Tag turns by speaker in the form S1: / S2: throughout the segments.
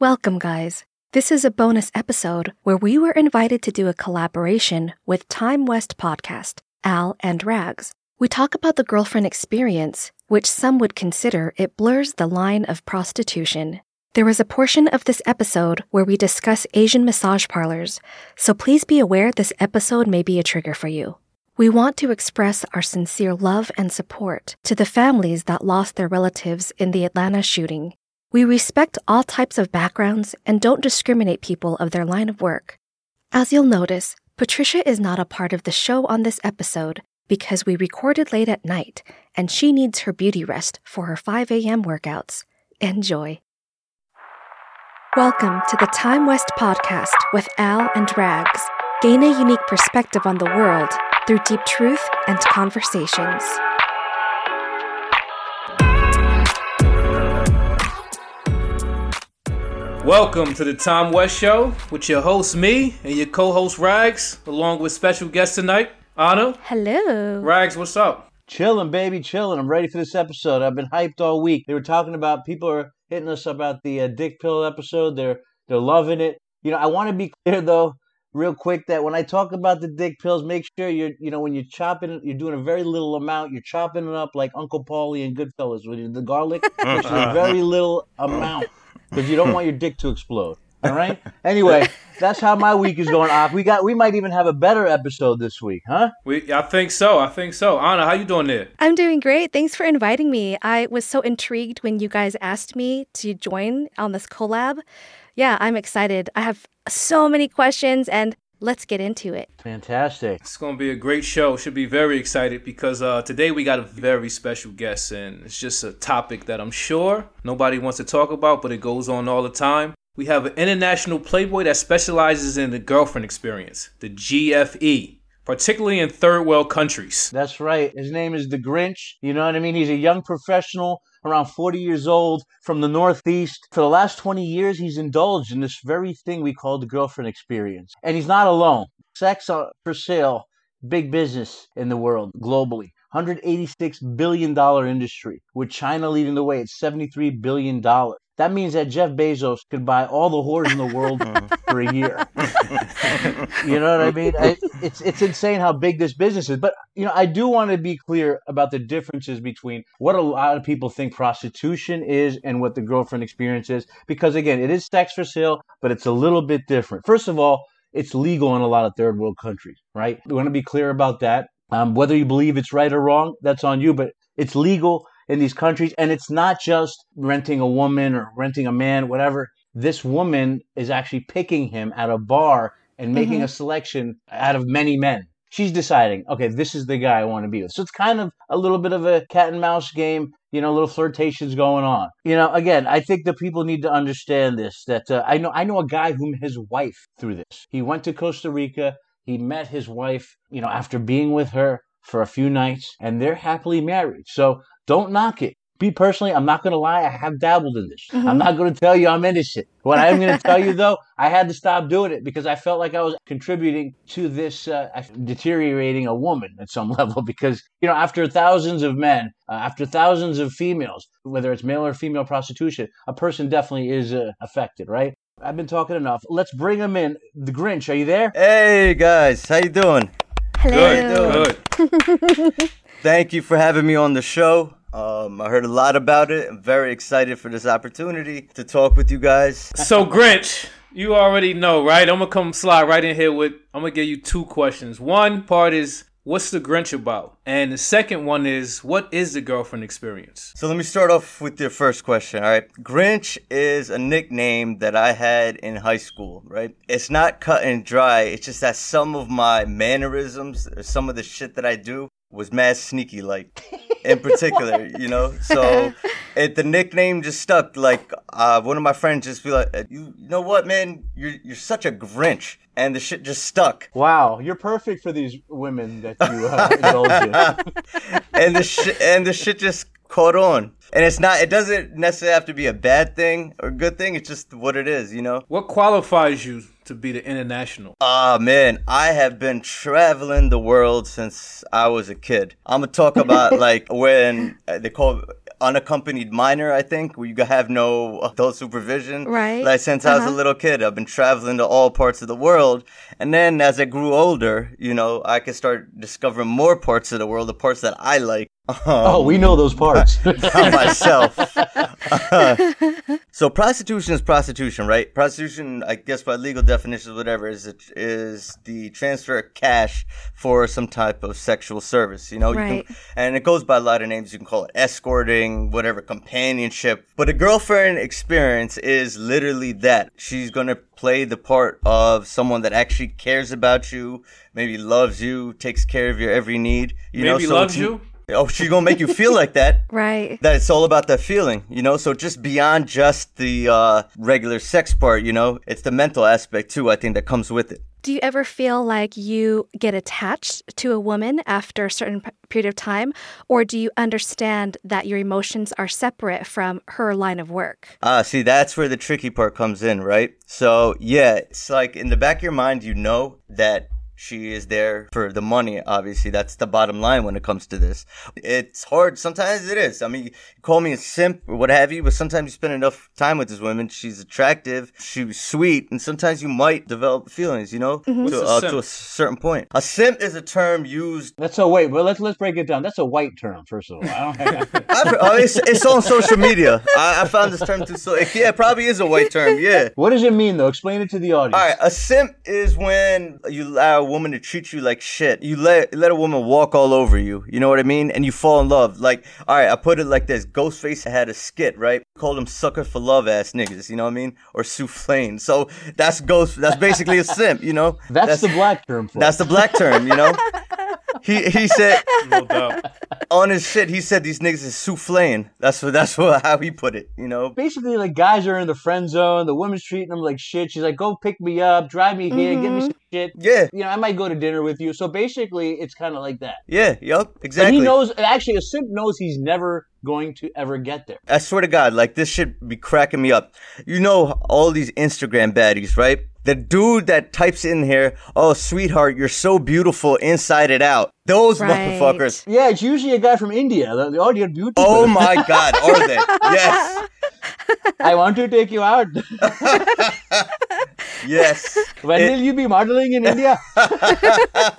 S1: Welcome, guys. This is a bonus episode where we were invited to do a collaboration with Time West Podcast, Al and Rags. We talk about the girlfriend experience, which some would consider it blurs the line of prostitution. There is a portion of this episode where we discuss Asian massage parlors, so please be aware this episode may be a trigger for you. We want to express our sincere love and support to the families that lost their relatives in the Atlanta shooting. We respect all types of backgrounds and don't discriminate people of their line of work. As you'll notice, Patricia is not a part of the show on this episode because we recorded late at night and she needs her beauty rest for her 5 a.m. workouts. Enjoy. Welcome to the Time West podcast with Al and Rags. Gain a unique perspective on the world through deep truth and conversations.
S2: Welcome to the Tom West Show with your host, me, and your co host, Rags, along with special guest tonight, Anna.
S1: Hello.
S2: Rags, what's up?
S3: Chilling, baby, chilling. I'm ready for this episode. I've been hyped all week. They were talking about people are hitting us about the uh, dick pill episode. They're they're loving it. You know, I want to be clear though, real quick, that when I talk about the dick pills, make sure you're you know when you're chopping it, you're doing a very little amount. You're chopping it up like Uncle Paulie and Goodfellas with the garlic, which is a very little amount because you don't want your dick to explode. All right. Anyway, that's how my week is going off. We got. We might even have a better episode this week, huh?
S2: We, I think so. I think so. Anna, how you doing there?
S1: I'm doing great. Thanks for inviting me. I was so intrigued when you guys asked me to join on this collab. Yeah, I'm excited. I have so many questions and let's get into it.
S3: Fantastic.
S2: It's going to be a great show. Should be very excited because uh, today we got a very special guest, and it's just a topic that I'm sure nobody wants to talk about, but it goes on all the time. We have an international playboy that specializes in the girlfriend experience, the GFE, particularly in third world countries.
S3: That's right. His name is the Grinch. You know what I mean? He's a young professional, around 40 years old, from the Northeast. For the last 20 years, he's indulged in this very thing we call the girlfriend experience. And he's not alone. Sex for sale, big business in the world globally. $186 billion industry, with China leading the way at $73 billion. That means that Jeff Bezos could buy all the whores in the world for a year. you know what I mean? I, it's it's insane how big this business is. But you know, I do want to be clear about the differences between what a lot of people think prostitution is and what the girlfriend experience is. Because again, it is sex for sale, but it's a little bit different. First of all, it's legal in a lot of third world countries, right? We want to be clear about that. Um, whether you believe it's right or wrong, that's on you. But it's legal in these countries, and it's not just renting a woman or renting a man, whatever. This woman is actually picking him at a bar and making
S1: Mhm.
S3: a selection out of many men. She's deciding, okay, this is the guy I want to be with. So it's kind of a little bit of a cat and mouse game, you know, little flirtations going on. You know, again, I think the people need to understand this. That uh, I know, I know a guy whom his wife through this. He went to Costa Rica. He met his wife, you know, after being with her for a few nights, and they're happily married. So don't knock it. Be personally, I'm not going to lie. I have dabbled in this.
S1: Mhm.
S3: I'm not going to tell you I'm innocent. What I am going to tell you, though, I had to stop doing it because I felt like I was contributing to this uh, deteriorating a woman at some level. Because, you know, after thousands of men, uh, after thousands of females, whether it's male or female prostitution, a person definitely is uh, affected, right? I've been talking enough. Let's bring him in. The Grinch, are you there?
S4: Hey guys, how you doing?
S1: Hello.
S2: Good, good.
S4: Thank you for having me on the show. Um, I heard a lot about it. I'm very excited for this opportunity to talk with you guys.
S2: So, Grinch, you already know, right? I'm going to come slide right in here with, I'm going to give you two questions. One part is, what's the Grinch about? And the second one is, what is the girlfriend experience?
S4: So let me start off with your first question. All right, Grinch is a nickname that I had in high school. Right, it's not cut and dry. It's just that some of my mannerisms, or some of the shit that I do, was mad sneaky like in particular you know? So it the nickname just stuck like uh one of my friends just be like you, you know what man? You're you're such a grinch. And the shit just stuck.
S3: Wow, you're perfect for these women that you uh, indulge in.
S4: and the shit and the shit just caught on and it's not it doesn't necessarily have to be a bad thing or a good thing it's just what it is you know
S2: What qualifies you to be the international?
S4: Ah man, I have been traveling the world since I was a kid. I'm gonna talk about like when uh, they call unaccompanied minor, I think, where you have no adult supervision.
S1: Right.
S4: Like since I was a
S1: Uh-huh.
S4: little kid, I've been traveling to all parts of the world. And then as I grew older, you know, I could start discovering more parts of the world, the parts that I like.
S3: Oh, we know those parts.
S4: Not myself. so prostitution is prostitution, right? Prostitution, I guess by legal definitions, whatever, is is the transfer of cash for some type of sexual service. You know, you
S1: Right.
S4: can, and it goes by a lot of names. You can call it escorting, whatever, companionship. But a girlfriend experience is literally that. She's gonna play the part of someone that actually cares about you, maybe loves you, takes care of your every need. You know,
S2: Maybe
S4: so
S2: loves
S4: it's-
S2: you?
S4: Oh, she's gonna make you feel like that
S1: Right.
S4: that it's all about that feeling, you know. So just beyond just the uh, regular sex part, you know, it's the mental aspect too. I think that comes with it.
S1: Do you ever feel like you get attached to a woman after a certain p- period of time? Or do you understand that your emotions are separate from her line of work?
S4: Ah, see, that's where the tricky part comes in, right? So yeah, it's like in the back of your mind, you know that she is there for the money. Obviously, that's the bottom line when it comes to this. It's hard. Sometimes it is. I mean, you call me a simp or what have you, but sometimes you spend enough time with this woman. She's attractive. She's sweet, and sometimes you might develop feelings. You know,
S2: What's
S4: to,
S2: a
S4: uh,
S2: simp?
S4: to a certain point. A simp is a term used.
S3: That's a wait. Well, let's let's break it down. That's a white term, first of all. I don't
S4: I've, oh, it's, it's on social media. I, I found this term too. So yeah, it probably is a white term. Yeah.
S3: what does it mean, though? Explain it to the audience.
S4: All right, a simp is when you allow a woman to treat you like shit. You let let a woman walk all over you. You know what I mean? And you fall in love. Like, all right, I put it like this: Ghostface had a skit, right? Called them sucker for love ass niggas. You know what I mean? Or soufflane. So that's ghost. That's basically a simp. You know?
S3: That's, the black term for
S4: That's
S3: it.
S4: the black term. You know? He he said
S2: No
S4: on his shit. He said these niggas is soufflane. That's what that's what how he put it. You know?
S3: Basically, like guys are in the friend zone. The woman's treating them like shit. She's like, "Go pick me up, drive me here, give me mm-hmm. some shit."
S4: Yeah.
S3: You know, I might go to dinner with you. So basically, it's kind of like that.
S4: Yeah. Yup.
S3: But
S4: Exactly.
S3: he knows. Actually, a simp knows he's never going to ever get there.
S4: I swear to God, like this shit be cracking me up. You know all these Instagram baddies, right? The dude that types in here, "Oh, sweetheart, you're so beautiful inside and out." Those
S1: Right.
S4: motherfuckers.
S3: Yeah, it's usually a guy from India. The, the audio beauty.
S4: Oh my God, are they? Yes,
S3: I want to take you out.
S4: yes.
S3: when
S4: It-
S3: will you be modeling in India?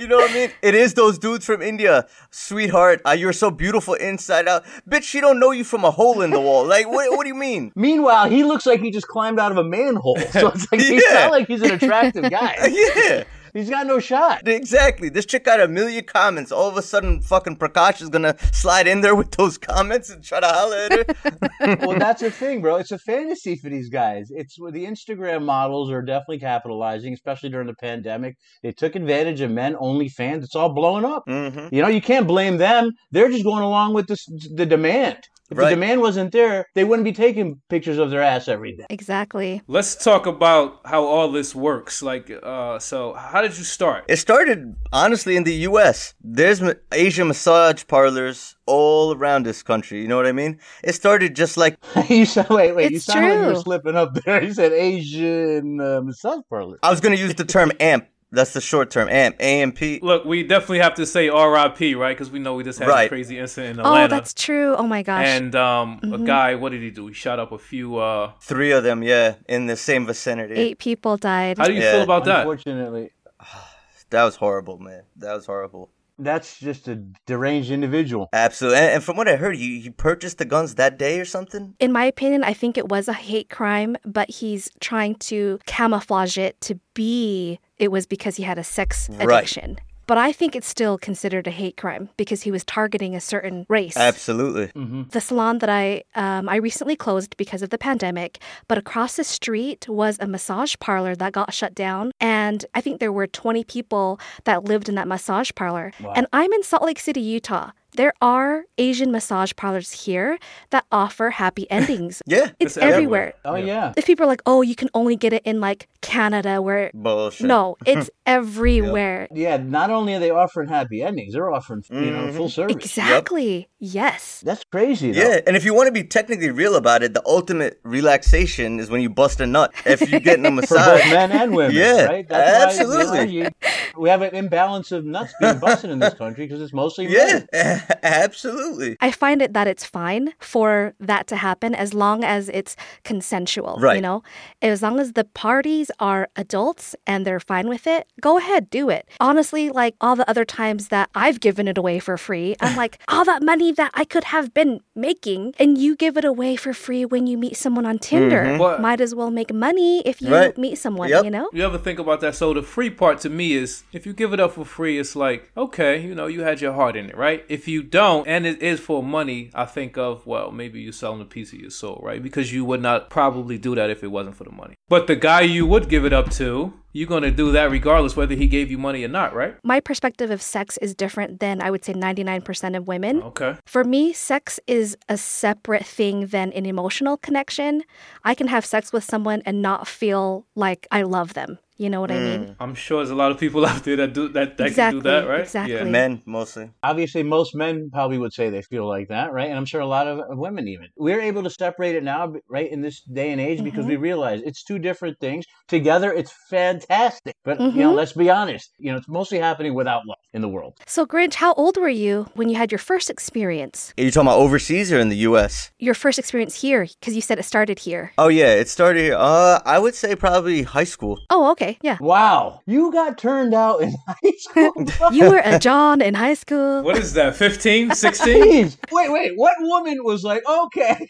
S4: You know what I mean? It is those dudes from India, sweetheart. Uh, you're so beautiful inside out, bitch. She don't know you from a hole in the wall. Like, what? What do you mean?
S3: Meanwhile, he looks like he just climbed out of a manhole. So it's like he's not like he's an attractive guy.
S4: Yeah.
S3: He's got no shot.
S4: Exactly. This chick got a million comments. All of a sudden, fucking Prakash is gonna slide in there with those comments and try to holler at her.
S3: well, that's the thing, bro. It's a fantasy for these guys. It's the Instagram models are definitely capitalizing, especially during the pandemic. They took advantage of men only fans. It's all blowing up.
S4: hmm
S3: You know, you can't blame them. They're just going along with this, the demand. If
S4: Right.
S3: the demand wasn't there, they wouldn't be taking pictures of their ass every day.
S1: Exactly.
S2: Let's talk about how all this works. Like, uh, so how did you start?
S4: It started honestly in the U.S. There's ma- Asian massage parlors all around this country. You know what I mean? It started just like
S3: you said, wait, wait. you
S1: It's
S3: sound like you were slipping up there. You said Asian uh, massage parlor.
S4: I was gonna use the term AMP. That's the short term AMP. AMP.
S2: Look, we definitely have to say R.I.P. Right, because we know we just had a crazy incident in Atlanta.
S1: Oh, that's true. Oh my gosh.
S2: and um,
S1: Mm-hmm.
S2: a guy, what did he do? He shot up a few. Uh,
S4: Three of them, yeah, in the same vicinity.
S1: Eight people died.
S2: how do you
S4: Yeah.
S2: feel about that?
S3: Unfortunately,
S4: That was horrible, man. That was horrible.
S3: That's just a deranged individual.
S4: Absolutely. And, and from what I heard, you you purchased the guns that day or something.
S1: In my opinion, I think it was a hate crime, but he's trying to camouflage it to be it was because he had a sex
S4: Right.
S1: Addiction. But I think it's still considered a hate crime because he was targeting a certain race.
S4: Absolutely.
S1: the salon that I um, I recently closed because of the pandemic, but across the street was a massage parlor that got shut down, and I think there were 20 people that lived in that massage parlor. Wow. And I'm in Salt Lake City, Utah. There are Asian massage parlors here that offer happy endings.
S4: Yeah.
S1: It's
S2: It's everywhere.
S1: everywhere.
S3: Oh yeah.
S1: If people are like, "Oh, you can only get it in like Canada," where
S4: Bullshit.
S1: no, it's everywhere.
S3: Yeah, not only are they offering happy endings, they're offering you know
S4: Mm-hmm.
S3: full service.
S1: Exactly. Yes.
S3: That's crazy. Though.
S4: Yeah, and if you want to be technically real about it, the ultimate relaxation is when you bust a nut. If you're getting a massage, for
S3: both men and women.
S4: Yeah,
S3: right?
S4: absolutely.
S3: Why, you know, you- we have an imbalance of nuts being busted in this country because it's mostly
S4: Yeah,
S3: men.
S4: Absolutely.
S1: I find it that it's fine for that to happen as long as it's consensual. You know, as long as the parties are adults and they're fine with it, go ahead, do it. Honestly, like all the other times that I've given it away for free, I'm like, all that money that I could have been making, and you give it away for free when you meet someone on Tinder. Mm-hmm.
S2: But-
S1: Might as well make money if you
S4: Right.
S1: meet someone,
S4: Yep.
S1: you know?
S2: You ever think about that? So the free part to me is if you give it up for free, it's like, okay, you know, you had your heart in it, right? If you don't, and it is for money, I think of, well, maybe you're selling a piece of your soul, right? Because you would not probably do that if it wasn't for the money. But the guy you would give it up to, you're going to do that regardless whether he gave you money or not, right?
S1: My perspective of sex is different than I would say 99% of women.
S2: Okay.
S1: For me, sex is a separate thing than an emotional connection. I can have sex with someone and not feel like I love them. You know what I mean? Mm.
S2: I'm sure there's a lot of people out there that do that, that
S1: Exactly,
S2: can do that, right?
S1: exactly.
S2: Yeah.
S4: Men mostly.
S3: Obviously, most men probably would say they feel like that, right? And I'm sure a lot of of women even. We're able to separate it now, right, in this day and age because mm-hmm. we realize it's two different things. Together, it's fantastic. But, you know, mm-hmm. let's be honest, you know, it's mostly happening without love in the world.
S1: So, Grinch, how old were you when you had your first experience?
S4: Are you talking about overseas or in the U.S.?
S1: Your first experience here, because you said it started here.
S4: Oh yeah, it started. here. Uh, I would say probably high school.
S1: Oh, okay, yeah.
S3: Wow. You got turned out in high school.
S1: You were a John in high school.
S2: What is that, 15, 16?
S3: Wait, wait. What woman was like, okay,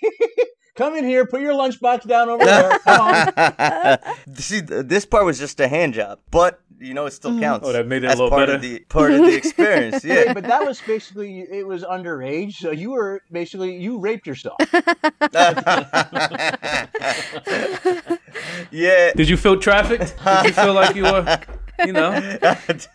S3: come in here, put your lunchbox down over there. Come on.
S4: See, this part was just a hand job, but you know it still mm-hmm. counts.
S2: Oh, that made it a little
S4: part
S2: better.
S4: Of the, part of the experience,
S3: Wait,
S4: yeah.
S3: but that was basically it was underage, so you were basically you raped yourself.
S4: Yeah.
S2: Did you feel trafficked? Did you feel like you were, you know? Did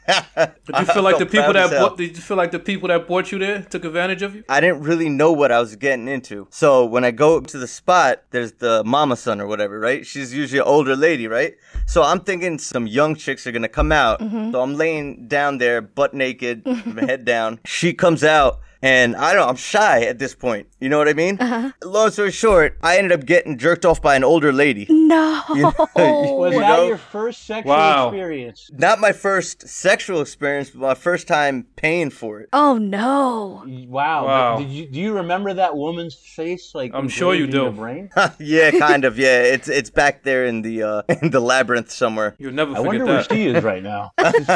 S2: you feel like the people that bought, did you feel like the people that brought you there took advantage of you?
S4: I didn't really know what I was getting into. So when I go to the spot, there's the mama son or whatever, right? She's usually an older lady, right? So I'm thinking some young chicks are gonna come out. Mm-hmm. So I'm laying down there, butt naked, head down. She comes out. And I don't know, I'm shy at this point. You know what I mean? Long story short, I ended up getting jerked off by an older lady.
S1: No.
S3: Was
S4: You
S3: that
S4: know?
S3: your first sexual
S2: Wow.
S3: experience?
S4: Not my first sexual experience, but my first time paying for it.
S1: oh, no.
S3: Wow.
S2: Wow.
S3: Did you do you remember that woman's face? Like
S2: I'm sure you
S3: engraved in
S2: do.
S3: your Brain?
S4: yeah, kind of. Yeah, it's it's back there in the uh, in the labyrinth somewhere.
S2: You'll never
S3: I
S2: forget
S3: wonder where she is right now. She's,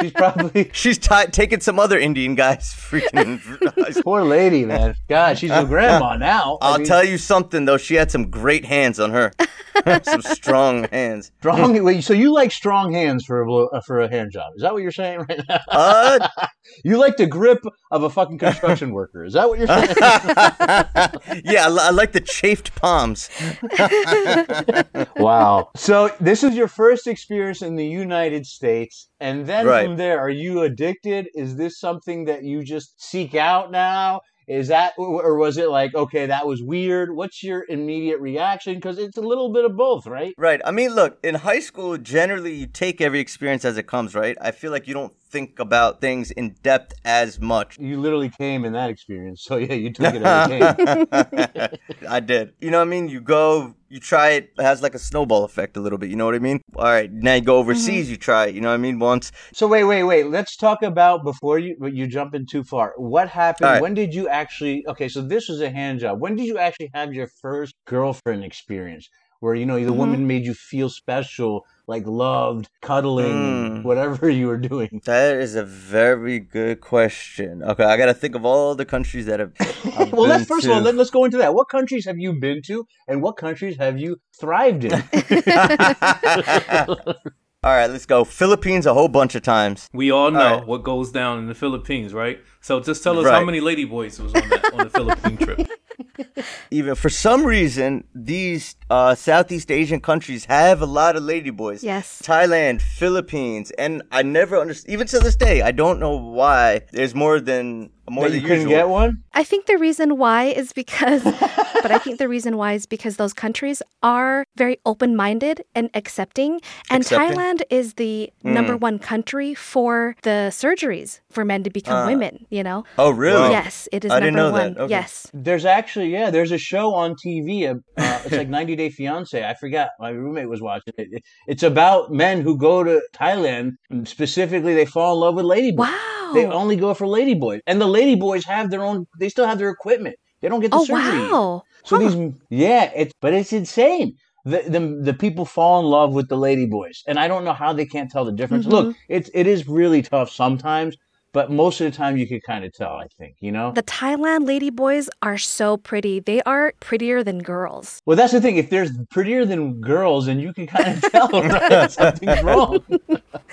S3: she's probably
S4: She's ti taking some other Indian guys freaking.
S3: poor lady, man. God, she's a grandma now. I
S4: I'll
S3: mean,
S4: tell you something though. She had some great hands on her, some strong hands.
S3: Strong. Wait, so you like strong hands for a blow, uh, for a hand job? Is that what you're saying right now?
S4: Uh,
S3: You like the grip of a fucking construction worker? Is that what you're saying?
S4: yeah, I, I like the chafed palms.
S3: wow. So this is your first experience in the United States, and then
S4: Right.
S3: from there, are you addicted? Is this something that you just seek out now? Is that, or was it like, okay, that was weird? What's your immediate reaction? Because it's a little bit of both, right?
S4: Right. I mean, look, in high school, generally you take every experience as it comes, right? I feel like you don't think about things in depth as much.
S3: You literally came in that experience, so yeah, you took it as it came.
S4: I did. You know what I mean? You go, you try it. It has like a snowball effect a little bit. You know what I mean? All right. Now you go overseas, mm-hmm. you try it. You know what I mean? Once.
S3: So wait, wait, wait. Let's talk about before you but you jump in too far. What happened?
S4: Right.
S3: When did you actually? Okay, so this was a hand job. When did you actually have your first girlfriend experience, where you know the mm-hmm. woman made you feel special, like loved, cuddling,
S4: Mm.
S3: whatever you were doing?
S4: That is a very good question. Okay, I got to think of all the countries that have. I've
S3: well, let's
S4: been
S3: first of all
S4: to.
S3: let, let's go into that. What countries have you been to, and what countries have you thrived in?
S4: all right, let's go. Philippines a whole bunch of times.
S2: We all know
S4: All right.
S2: what goes down in the Philippines, right? So just tell us how many lady boys was on that on the Philippine trip.
S4: Even for some reason, these uh, Southeast Asian countries have a lot of ladyboys.
S1: Yes.
S4: Thailand, Philippines, and I never understand. Even to this day, I don't know why there's more than more
S3: that
S4: than
S3: you couldn't
S4: usual.
S3: get one.
S1: I think the reason why is because, but I think the reason why is because those countries are very open minded and accepting. And
S4: Accepting?
S1: Thailand is the number one country for the surgeries for men to become women, you know?
S4: Oh, really?
S1: Yes, it is
S4: I
S1: number
S4: didn't know
S1: one.
S4: that. Okay.
S1: Yes.
S3: There's actually, yeah, there's a show on TV. Uh, uh, it's like 90 Day Fiance. I forgot. My roommate was watching it. It- It's about men who go to Thailand. Specifically, they fall in love with ladyboys.
S1: Wow.
S3: They only go for ladyboys, and the ladyboys have their own. They still have their equipment. They don't get the
S1: Oh
S3: surgery.
S1: wow.
S3: So
S1: Huh.
S3: these, yeah, it's but it's insane. The, the the people fall in love with the ladyboys, and I don't know how they can't tell the difference.
S1: Mhm.
S3: Look, it's it is really tough sometimes, but most of the time you can kind of tell. I think you know.
S1: The Thailand ladyboys are so pretty. They are prettier than girls.
S3: Well, that's the thing. If they're prettier than girls, then you can kind of tell, right? Something's wrong.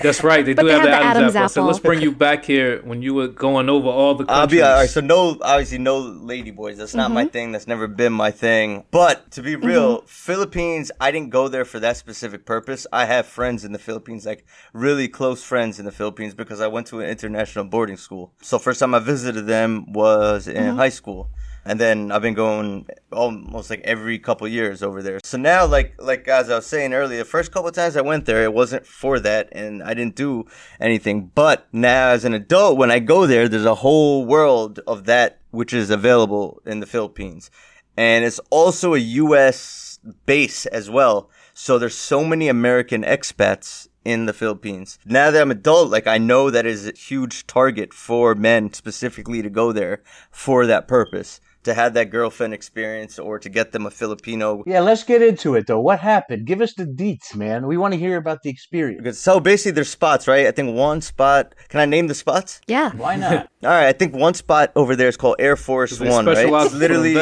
S2: That's right. They
S1: But
S2: do
S1: they
S2: have,
S1: have
S2: the
S1: the
S2: Adam's,
S1: Adam's
S2: apple. So let's bring you back here when you were going over all the
S4: I'll
S2: countries.
S4: be all right. So no, obviously no lady boys. That's not
S1: Mm-hmm.
S4: my thing. That's never been my thing. But to be real, Philippines, I didn't go there for that specific purpose. I have friends in the Philippines, like really close friends in the Philippines, because I went to an international boarding school. So first time I visited them was in
S1: Mm-hmm.
S4: high school. And then I've been going almost like every couple years over there. So now, like like as I was saying earlier, the first couple times I went there, it wasn't for that, and I didn't do anything. But now, as an adult, when I go there, there's a whole world of that which is available in the Philippines, and it's also a U.S. base as well. So there's so many American expats in the Philippines. Now that I'm adult, like I know that is a huge target for men specifically to go there for that purpose. To have that girlfriend experience or to get them a Filipino.
S3: Yeah, let's get into it though. What happened? Give us the deets, man. We want to hear about the experience.
S4: Because- So basically, there's spots, right? I think one spot. Can I name the spots?
S1: Yeah.
S3: Why not?
S4: All right, I think one spot over there is called Air Force One, right? It's literally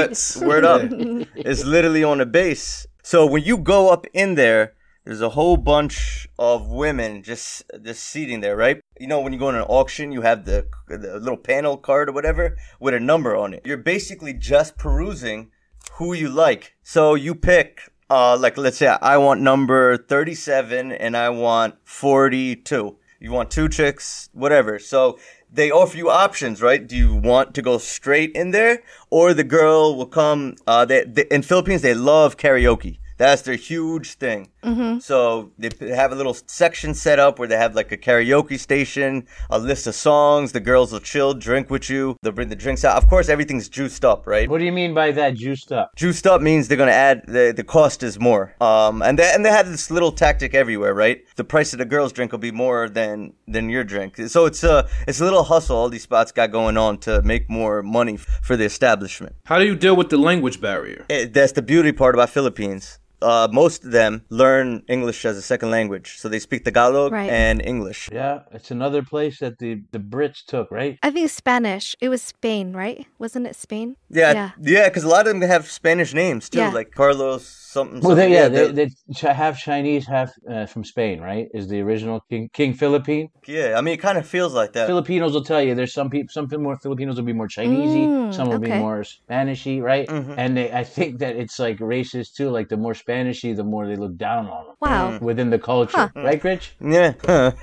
S4: word up. it's literally on a base. So when you go up in there, there's a whole bunch of women just just seating there, right? You know, when you go in an auction, you have the the little panel card or whatever with a number on it. You're basically just perusing who you like. So you pick. Uh, like let's say I want number 37 and I want 42. You want two chicks, whatever. So they offer you options, right? Do you want to go straight in there, or the girl will come? Uh, they, they in Philippines they love karaoke. That's their huge thing. So they have a little section set up where they have like a karaoke station, a list of songs. The girls will chill, drink with you. They'll bring the drinks out. Of course, everything's juiced up, right?
S3: what do you mean by that juiced up?
S4: Juiced up means they're gonna add the the cost is more. Um, and they and they have this little tactic everywhere, right? The price of the girls' drink will be more than than your drink. So it's a it's a little hustle all these spots got going on to make more money f- for the establishment.
S2: How do you deal with the language barrier?
S4: Eh, that's the beauty part about Philippines. Uh, most of them learn English as a second language, so they speak Tagalog
S1: Right.
S4: and English.
S3: Yeah, it's another place that the the Brits took, right?
S1: I think Spanish. It was Spain, right? Wasn't it Spain?
S4: Yeah,
S1: Yeah.
S4: yeah, because a lot of them have Spanish names too,
S1: Yeah.
S4: like Carlos something.
S3: Well,
S4: something.
S3: they, yeah,
S4: they're-
S3: they, they ch- half Chinese, half uh, from Spain, right? Is the original King King Philippine?
S4: yeah. I mean, it kind of feels like that.
S3: Filipinos will tell you there's some people, some more Filipinos will be more Chinesey,
S1: Mm,
S3: some will be more Spanishy, right?
S4: Mhm.
S3: And they, I think that it's like racist too. Like the more Spanishy, the more they look down on them
S1: Wow. Mm.
S3: within the culture, right, Grinch?
S4: Yeah,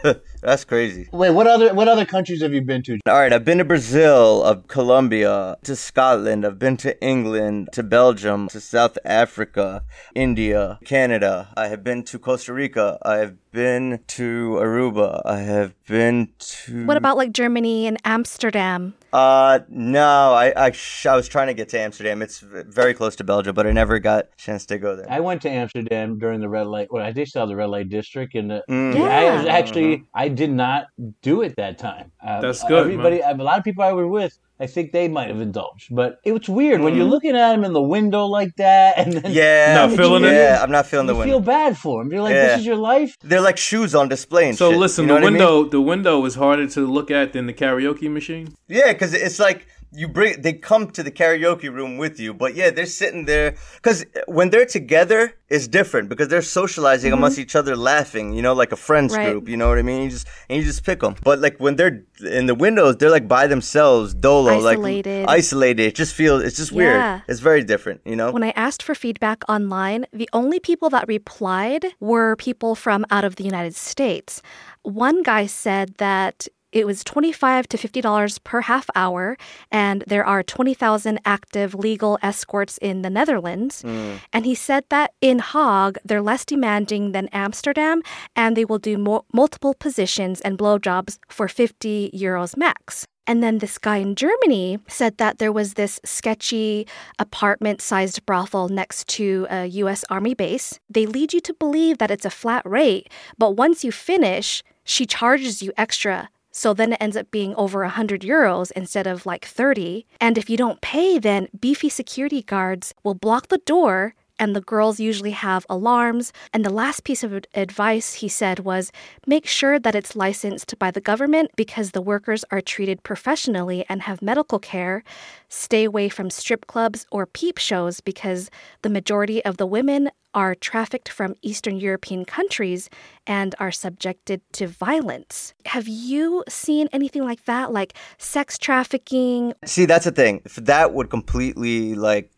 S4: that's crazy.
S3: Wait, what other what other countries have you been to?
S4: All right, I've been to Brazil, of Colombia, to Scotland, I've been to England, to Belgium, to South Africa, India, Canada. I have been to Costa Rica. I have been to Aruba. I have been to
S1: What about like Germany and Amsterdam?
S4: Uh no, I I, sh- I was trying to get to Amsterdam. It's very close to Belgium, but I never got a chance to go there.
S3: I went to Amsterdam during the red light. Well, I did saw the red light district, and the,
S4: Mm.
S1: Yeah.
S3: I was actually I did not do it that time. Uh,
S2: That's good,
S3: Everybody, a lot of people I was with, I think they might have indulged, but it was weird when you're looking at them in the window like that, and then.
S4: Yeah,
S2: Not feeling it?
S4: Yeah, I'm not feeling the
S3: you
S4: window.
S3: feel bad for them. You're like,
S4: Yeah.
S3: this is your life.
S4: They're like shoes on display. And
S2: So
S4: shit,
S2: listen,
S4: you know
S2: the
S4: what I mean?
S2: window the window is harder to look at than the karaoke machine.
S4: Yeah, because it's like you bring they come to the karaoke room with you, but yeah, they're sitting there because when they're together, it's different because they're socializing mm-hmm. amongst each other, laughing. You know, like a friends
S1: Right.
S4: group. You know what I mean? You just and you just pick them. But like when they're in the windows, they're like by themselves, dolo,
S1: Isolated.
S4: like isolated. It just feels it's just
S1: Yeah.
S4: weird. It's very different. You know?
S1: When I asked for feedback online, the only people that replied were people from out of the United States. One guy said that it was 25 to $50 per half hour, and there are 20,000 active legal escorts in the Netherlands. Hmm. And he said that in Hague, they're less demanding than Amsterdam, and they will do mo- multiple positions and blowjobs for 50 euros max. And then this guy in Germany said that there was this sketchy apartment sized brothel next to a US Army base. They lead you to believe that it's a flat rate, but once you finish, she charges you extra So then it ends up being over 100 euros instead of like 30. And if you don't pay, then beefy security guards will block the door and the girls usually have alarms. And the last piece of advice he said was make sure that it's licensed by the government because the workers are treated professionally and have medical care. Stay away from strip clubs or peep shows because the majority of the women are trafficked from Eastern European countries and are subjected to violence. Have you seen anything like that, like sex trafficking?
S4: See, that's the thing. That would completely like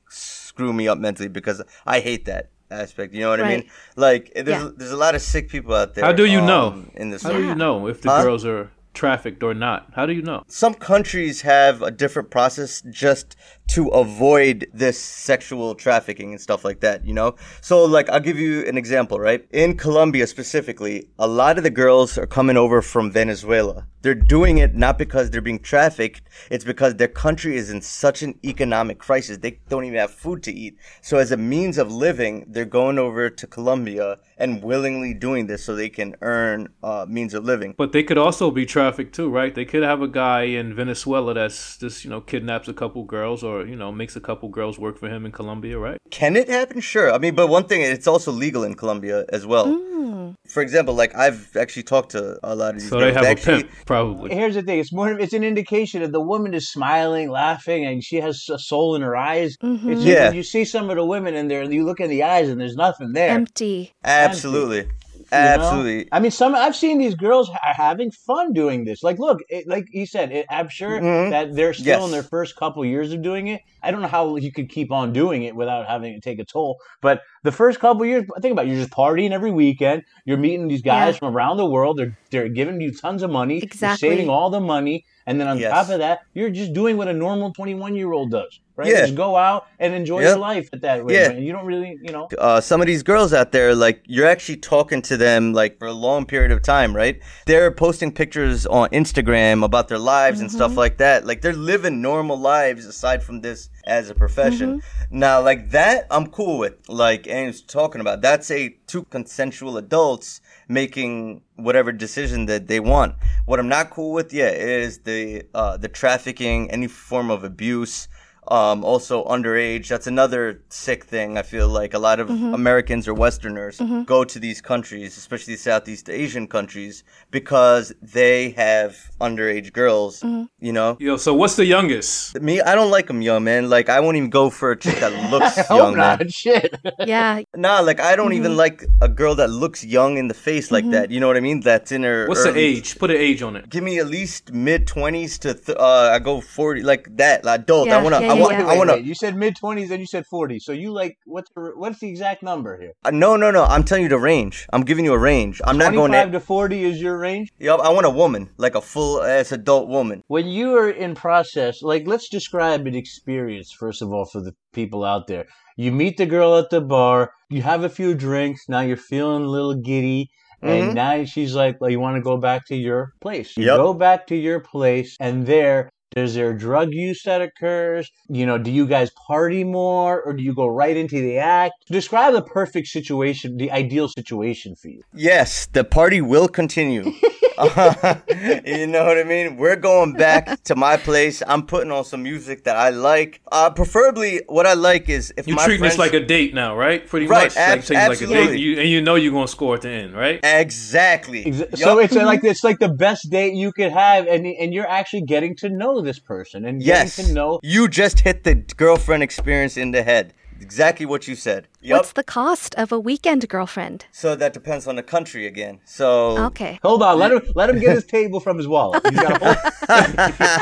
S4: screw me up mentally because I hate that aspect. You know what right. I mean? Like, there's yeah. there's a lot of sick people out there.
S2: How do you um, know
S4: in this?
S2: How do you know if the huh? girls are trafficked or not? How do you know?
S4: Some countries have a different process just to avoid this sexual trafficking and stuff like that, you know? So, like, I'll give you an example, right? In Colombia specifically, a lot of the girls are coming over from Venezuela. They're doing it not because they're being trafficked, it's because their country is in such an economic crisis. They don't even have food to eat. So, as a means of living, they're going over to Colombia and willingly doing this so they can earn uh, means of living.
S2: But they could also be trafficked too, right? They could have a guy in Venezuela that's just, you know, kidnaps a couple girls or you know makes a couple girls work for him in Colombia, right?
S4: Can it happen? Sure. I mean, but one thing, it's also legal in Colombia as well.
S1: Mm.
S4: For example, like I've actually talked to a lot of these.
S2: So
S4: girls.
S2: they have
S4: they
S2: actually, a pimp, probably.
S3: Here's the thing: it's more. It's an indication that the woman is smiling, laughing, and she has a soul in her eyes.
S1: Mm-hmm.
S3: It's
S4: yeah.
S3: you see some of the women in there, and you look in the eyes, and there's nothing there.
S1: Empty.
S4: Absolutely. Empty. Absolutely.
S3: Know? I mean, some I've seen these girls ha- having fun doing this. Like, look, it, like he said, it, I'm sure mm-hmm. that they're still yes. in their first couple years of doing it. I don't know how you could keep on doing it without having to take a toll. But the first couple years, think about it, you're just partying every weekend. You're meeting these guys yeah. from around the world. They're they're giving you tons of money.
S1: Exactly.
S3: You're saving all the money, and then on yes. top of that, you're just doing what a normal 21 year old does right? Yeah. Just go out and enjoy yep. your life at that way. Yeah. You don't really, you know.
S4: Uh, some of these girls out there, like, you're actually talking to them, like, for a long period of time, right? They're posting pictures on Instagram about their lives mm-hmm. and stuff mm-hmm. like that. Like, they're living normal lives aside from this as a profession. Mm-hmm. Now, like, that I'm cool with. Like, Aim's talking about. That's a two consensual adults making whatever decision that they want. What I'm not cool with, yet is the uh, the trafficking, any form of abuse, um, also underage. That's another sick thing. I feel like a lot of mm-hmm. Americans or Westerners mm-hmm. go to these countries, especially Southeast Asian countries, because they have underage girls. Mm-hmm. You know.
S2: Yo, so what's the youngest?
S4: Me, I don't like them young, man. Like I won't even go for a chick that looks young.
S3: man. Shit.
S1: yeah.
S4: Nah, like I don't even mm-hmm. like a girl that looks young in the face like mm-hmm. that. You know what I mean? That's in her.
S2: What's
S4: early...
S2: the age? Put an age on it.
S4: Give me at least mid twenties to th- uh, I go forty like that. Like adult. Yeah, I wanna.
S3: Yeah,
S4: I want. I want to.
S3: You said mid twenties, and you said forty. So you like what's the, what's the exact number here?
S4: Uh, no, no, no. I'm telling you the range. I'm giving you a range. I'm not going.
S3: Twenty-five to forty is your range.
S4: Yep. I want a woman, like a full ass adult woman.
S3: When you are in process, like let's describe an experience first of all for the people out there. You meet the girl at the bar. You have a few drinks. Now you're feeling a little giddy. And mm-hmm. now she's like, well, you want to go back to your place. You
S4: yep.
S3: go back to your place, and there is there drug use that occurs? You know, do you guys party more or do you go right into the act? Describe the perfect situation, the ideal situation for you.
S4: Yes, the party will continue. uh, you know what I mean? We're going back to my place. I'm putting on some music that I like. Uh, preferably, what I like is if
S2: you
S4: my
S2: treating
S4: friends...
S2: this like a date now, right? Pretty
S4: right,
S2: much,
S4: ab-
S2: like, absolutely. like a date, you, and you know you're gonna score at the end, right?
S4: Exactly.
S3: Exa- so it's like it's like the best date you could have, and and you're actually getting to know this person and
S4: yes.
S3: getting to know.
S4: You just hit the girlfriend experience in the head. Exactly what you said. Yep.
S1: What's the cost of a weekend girlfriend?
S4: So that depends on the country again. So
S1: okay,
S3: hold on. Let him let him get his table from his wallet. You gotta,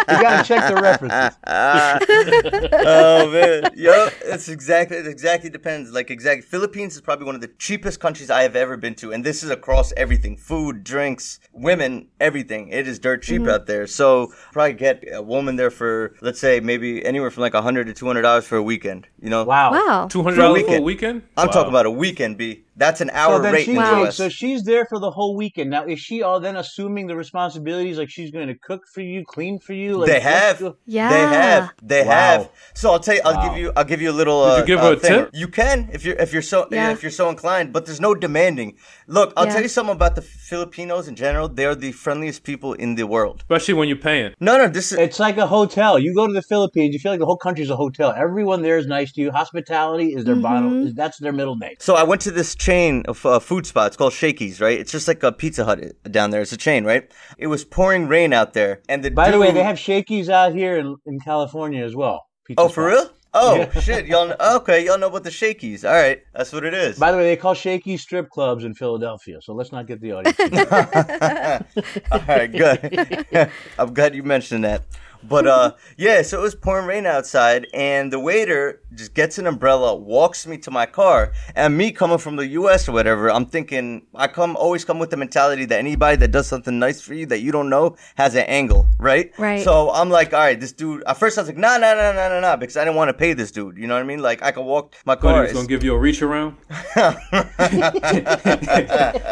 S3: gotta check the references.
S4: oh man, yep. It's exactly it exactly depends. Like exactly, Philippines is probably one of the cheapest countries I have ever been to, and this is across everything: food, drinks, women, everything. It is dirt cheap mm-hmm. out there. So probably get a woman there for let's say maybe anywhere from like a hundred to two hundred dollars for a weekend. You know?
S3: Wow.
S1: Wow.
S2: Two hundred dollars for a weekend.
S4: I'm
S2: wow.
S4: talking about a weekend, B. That's an hour
S3: so
S4: rate
S3: she's
S1: Wow.
S4: US.
S3: so she's there for the whole weekend. Now, is she all then assuming the responsibilities? Like she's going to cook for you, clean for you? Like,
S4: they have,
S3: the-
S1: Yeah.
S4: they have, they
S3: Wow.
S4: have. So I'll tell you, I'll
S3: Wow.
S4: give you, I'll give you a little.
S2: Did
S4: Uh,
S2: you give
S4: uh,
S2: her a
S4: thing.
S2: tip?
S4: You can if you're if you're so
S1: Yeah.
S4: if you're so inclined, but there's no demanding. Look, I'll
S1: Yeah.
S4: tell you something about the Filipinos in general. They are the friendliest people in the world.
S2: Especially when you're paying.
S4: No, no, this is
S3: It's like a hotel. You go to the Philippines, you feel like the whole country's a hotel. Everyone there is nice to you. Hospitality is their bottom. That's their middle name.
S4: So I went to this chain of uh, food spots called Shakey's, right? It's just like a Pizza Hut down there. It's a chain, right? It was pouring rain out there, and the
S3: By the way, they have shakies out here in, in California as well. Pizza
S4: Oh, for real? Oh
S3: Yeah.
S4: shit, y'all. Okay, y'all know about the Shakey's. All right, that's what it is.
S3: By the way, they call shakies strip clubs in Philadelphia. So let's not get the audience.
S4: All right, good. I'm glad you mentioned that. But uh, yeah, so it was pouring rain outside, and the waiter just gets an umbrella, walks me to my car, and me coming from the U.S. or whatever, I'm thinking I come always come with the mentality that anybody that does something nice for you that you don't know has an angle, right?
S1: Right.
S4: So I'm like, all right, this dude. At first I was like, nah, nah, nah, nah, nah, nah, because I didn't want to pay this dude. You know what I mean? Like I could walk my
S2: Thought he
S4: car.
S2: was gonna give you a reach around.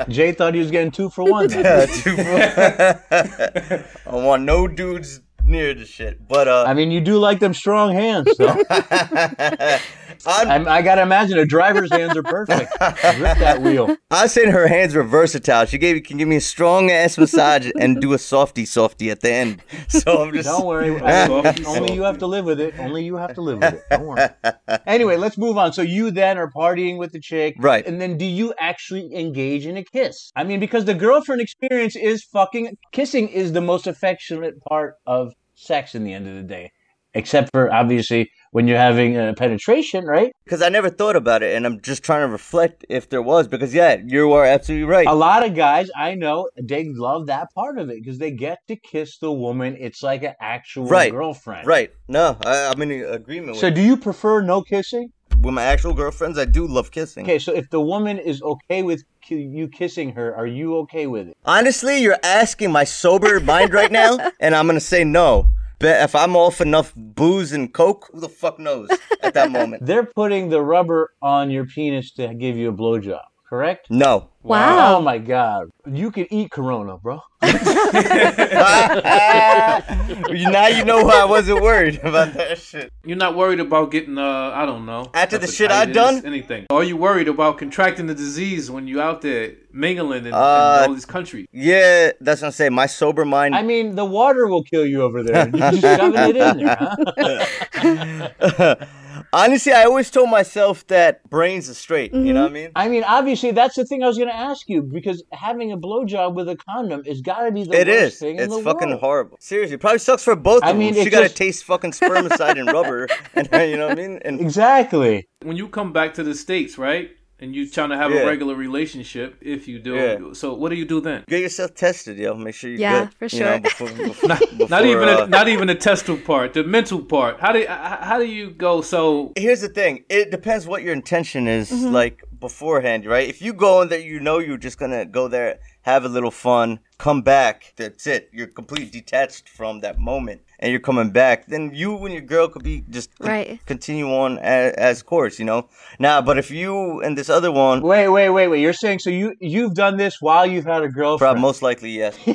S3: Jay thought he was getting two for one.
S4: Yeah, two for- I want no dudes near the shit. But uh,
S3: I mean, you do like them strong hands, though.
S4: I'm,
S3: I, I gotta imagine a driver's hands are perfect. Rip that wheel.
S4: I said her hands were versatile. She gave can give me a strong ass massage and do a softy softy at the end. So I'm just
S3: Don't worry.
S2: Softy,
S3: Only you have to live with it. Only you have to live with it. Don't worry. Anyway, let's move on. So you then are partying with the chick,
S4: Right.
S3: And then do you actually engage in a kiss? I mean, because the girlfriend experience is fucking kissing is the most affectionate part of sex in the end of the day, except for obviously when you're having a penetration, right?
S4: because I never thought about it, and I'm just trying to reflect if there was. Because yeah, you are absolutely right.
S3: A lot of guys I know they love that part of it because they get to kiss the woman. It's like an actual
S4: Right.
S3: girlfriend,
S4: Right? No, I, I'm in agreement
S3: So, do you prefer no kissing?
S4: with my actual girlfriends. I do love kissing.
S3: Okay, so if the woman is okay with you kissing her, are you okay with it?
S4: Honestly, you're asking my sober mind right now, and I'm gonna say no. If I'm off enough booze and coke, who the fuck knows at that moment?
S3: They're putting the rubber on your penis to give you a blowjob, correct?
S4: No.
S1: Wow.
S3: Oh my god, you can eat Corona, bro.
S4: now you know why I wasn't worried about that shit.
S2: You're not worried about getting, uh, I don't know.
S4: After the shit I
S2: hepatitis,
S4: done?
S2: Anything. Are you worried about contracting the disease when you out there mingling in,
S4: Uh,
S2: in all these countries?
S4: Yeah, that's what I'm saying. My sober mind.
S3: I mean, the water will kill you over there. You're shoving it in there, huh?
S4: Honestly, I always told myself that brains are straight. You know what I mm-hmm. mean?
S3: I mean, obviously, that's the thing I was going to ask you because having a blowjob with a condom is got to be the
S4: It
S3: worst
S4: is.
S3: thing in
S4: It's fucking horrible. Seriously, probably sucks for both
S3: I
S4: of
S3: mean,
S4: them. She got to
S3: just-
S4: taste fucking spermicide and rubber, and you know what I mean? And
S3: Exactly.
S2: When you come back to the States, right? And you trying to have
S4: Yeah.
S2: a regular relationship, if you do.
S4: Yeah.
S2: So what do you do then?
S4: get yourself tested, yo. Make sure you're
S1: Yeah,
S4: good.
S1: for
S4: You know,
S1: sure.
S4: before, before,
S2: Not,
S4: before,
S2: not even
S4: uh,
S2: a, not even the testal part, the mental part. How do how do you go? So
S4: here's the thing it depends what your intention is
S1: Mm-hmm.
S4: like beforehand right if you go in there you know you're just gonna go there have a little fun come back that's it you're completely detached from that moment and you're coming back then you and your girl could be just con-
S1: Right.
S4: continue on as, as course you know now but if you and this other one
S3: Wait, wait, wait, wait. You're saying so you you've done this while you've had a girlfriend?
S4: prob- most likely yes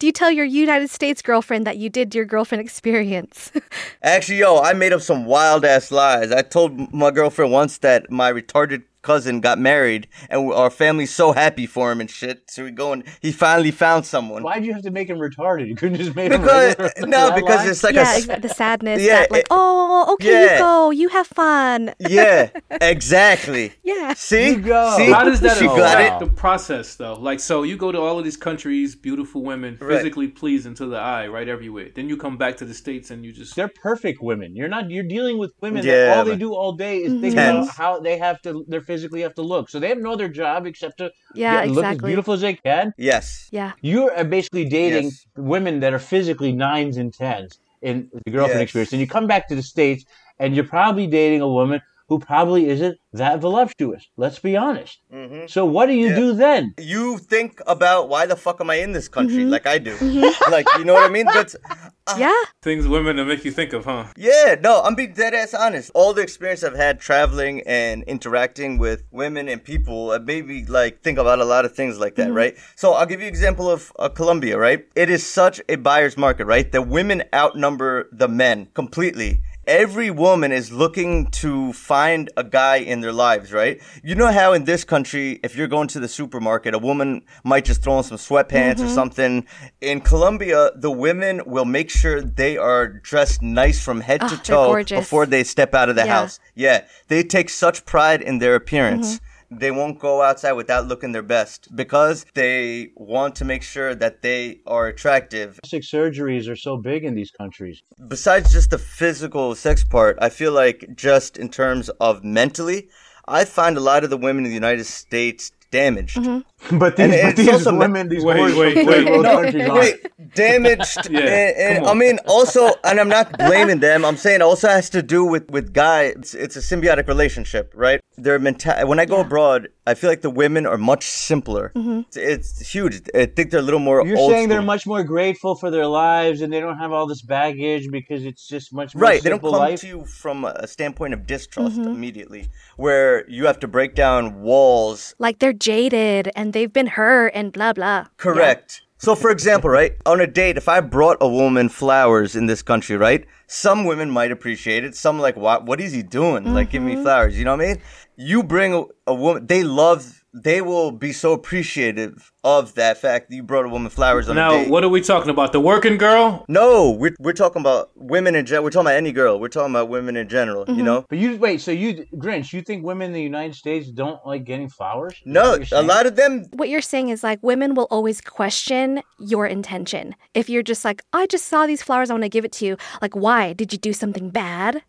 S1: Do you tell your United States girlfriend that you did your girlfriend experience?
S4: Actually, yo, I made up some wild ass lies. I told my girlfriend once that my retarded cousin got married, and our family's so happy for him and shit. So we go and he finally found someone.
S3: Why'd you have to make him retarded? You couldn't just make him
S4: Because
S3: regular-
S4: no,
S3: that
S4: because
S3: line?
S4: it's like
S1: yeah,
S4: a
S1: the sadness.
S4: Yeah,
S1: that, like,
S4: it-
S1: oh, okay,
S4: yeah.
S1: you go, you have fun.
S4: yeah, exactly.
S1: Yeah.
S4: See,
S3: You go.
S4: see,
S2: how does that
S4: she got
S2: affect
S4: it.
S2: the process though? Like so, you go to all of these countries, beautiful women,
S4: Right.
S2: physically pleasing to the eye, right everywhere. Then you come back to the states and you just
S3: They're perfect women. You're not. You're dealing with women
S4: Yeah,
S3: that all they do all day is think about how they have to. They physically have to look. So they have no other job except to
S1: Yeah,
S3: get- look as beautiful as they can.
S4: Yes,
S1: Yeah.
S3: You are basically dating
S4: Yes.
S3: women that are physically nines and tens in the girlfriend
S4: Yes.
S3: experience, and you come back to the states and you're probably dating a woman who who probably isn't that voluptuous. Let's be honest.
S4: Mm-hmm.
S3: So what do you
S4: Yeah.
S3: do then?
S4: You think about why the fuck am I in this country?
S1: Mm-hmm.
S4: Like I do. like you know what I mean? But
S1: yeah.
S2: Things women that make you think of, huh?
S4: Yeah, no, I'm being dead ass honest. All the experience I've had traveling and interacting with women and people, it made me like think about a lot of things like that, right? So I'll give you an example of uh, Colombia, right? It is such a buyer's market, right? The women outnumber the men completely. Every woman is looking to find a guy in their lives, right? You know how in this country, if you're going to the supermarket, a woman might just throw on some sweatpants or mm-hmm. something. In Colombia, the women will make sure they are dressed nice from head
S1: Oh,
S4: to toe before they step out of the
S1: Yeah.
S4: house. Yeah, they take such pride in their appearance. Mm-hmm. They won't go outside without looking their best because they want to make sure that they are attractive
S3: Plastic surgeries are so big in these countries.
S4: besides just the physical sex part, I feel like just in terms of mentally, I find a lot of the women in the United States damaged. Mm-hmm.
S3: But these,
S4: And
S3: but these
S4: also-
S3: women, these
S2: Wait,
S3: whores
S2: wait,
S3: from
S2: wait.
S3: third world
S2: No,
S3: countries aren't.
S4: Wait, damaged.
S2: Yeah,
S4: eh, eh, and,
S2: and
S4: I mean, also, and I'm not blaming them. I'm saying it also has to do with with guys. It's, it's a symbiotic relationship, right? Their mental. When I go abroad, I feel like the women are much simpler. Mm-hmm. It's, it's huge. I think they're a little more.
S3: You're
S4: old
S3: saying they're much more grateful for their lives and they don't have all this baggage because it's just much more
S4: Right, they don't
S3: simple
S4: come
S3: life.
S4: to you from a standpoint of distrust mm-hmm. immediately, where you have to break down walls
S1: Like they're jaded and they've been hurt and blah blah.
S4: Correct. So, for example, right, on a date, if I brought a woman flowers in this country, right, some women might appreciate it. Some like, what? What is he doing? Like, give me mm-hmm. flowers. You know what I mean? You bring a, a woman, they love. They will be so appreciative of that fact that you brought a woman flowers on a
S2: Now, what are we talking about? The working girl?
S4: no, we're, we're talking about women in general. We're talking about any girl. We're talking about women in general. You mm-hmm. know?
S3: But you wait, so you Grinch, you think women in the United States don't like getting flowers? Is
S4: No, a lot of them.
S1: What you're saying is like women will always question your intention. If you're just like, I just saw these flowers, I want to give it to you. Like, why? Did you do something bad?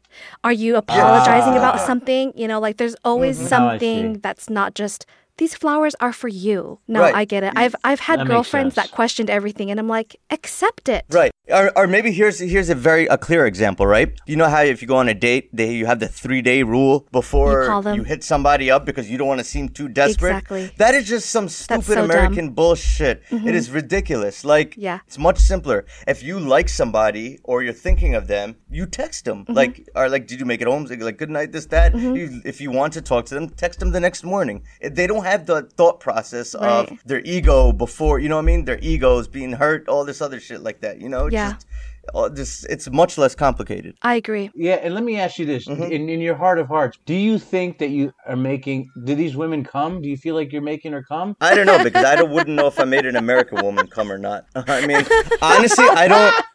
S1: Are you apologizing about ah. something? You know, like there's always mm-hmm.
S3: Now I
S1: something
S3: see.
S1: that's not just these flowers are for you. No,
S4: Right.
S1: I get it. I've I've had
S3: That
S1: girlfriends that questioned everything and I'm like, accept it.
S4: Right. Or, or maybe here's here's a very a clear example, right? You know how if you go on a date, they you have the three day rule before
S1: You call them.
S4: hit somebody up because you don't want to seem too desperate.
S1: Exactly.
S4: That is just some stupid
S1: so dumb.
S4: American bullshit. It mm-hmm. is ridiculous. Like
S1: Yeah.
S4: it's much simpler. If you like somebody or you're thinking of them, you text them. Mm-hmm. Like or like, did you make it home? Like good night, this that. Mm-hmm. You, if you want to talk to them, text them the next morning. They don't have the thought process of their ego before you know what I mean. Their egos being hurt, all this other shit like that. You know, It's
S1: Yeah.
S4: just, just it's much less complicated.
S1: I agree.
S3: Yeah, and let me ask you this:
S4: Mm-hmm.
S3: in, in your heart of hearts, do you think that you are making? Do these women come? Do you feel like you're making her come?
S4: I don't know because I don't, wouldn't know if I made an American woman come or not. I mean, honestly, I don't.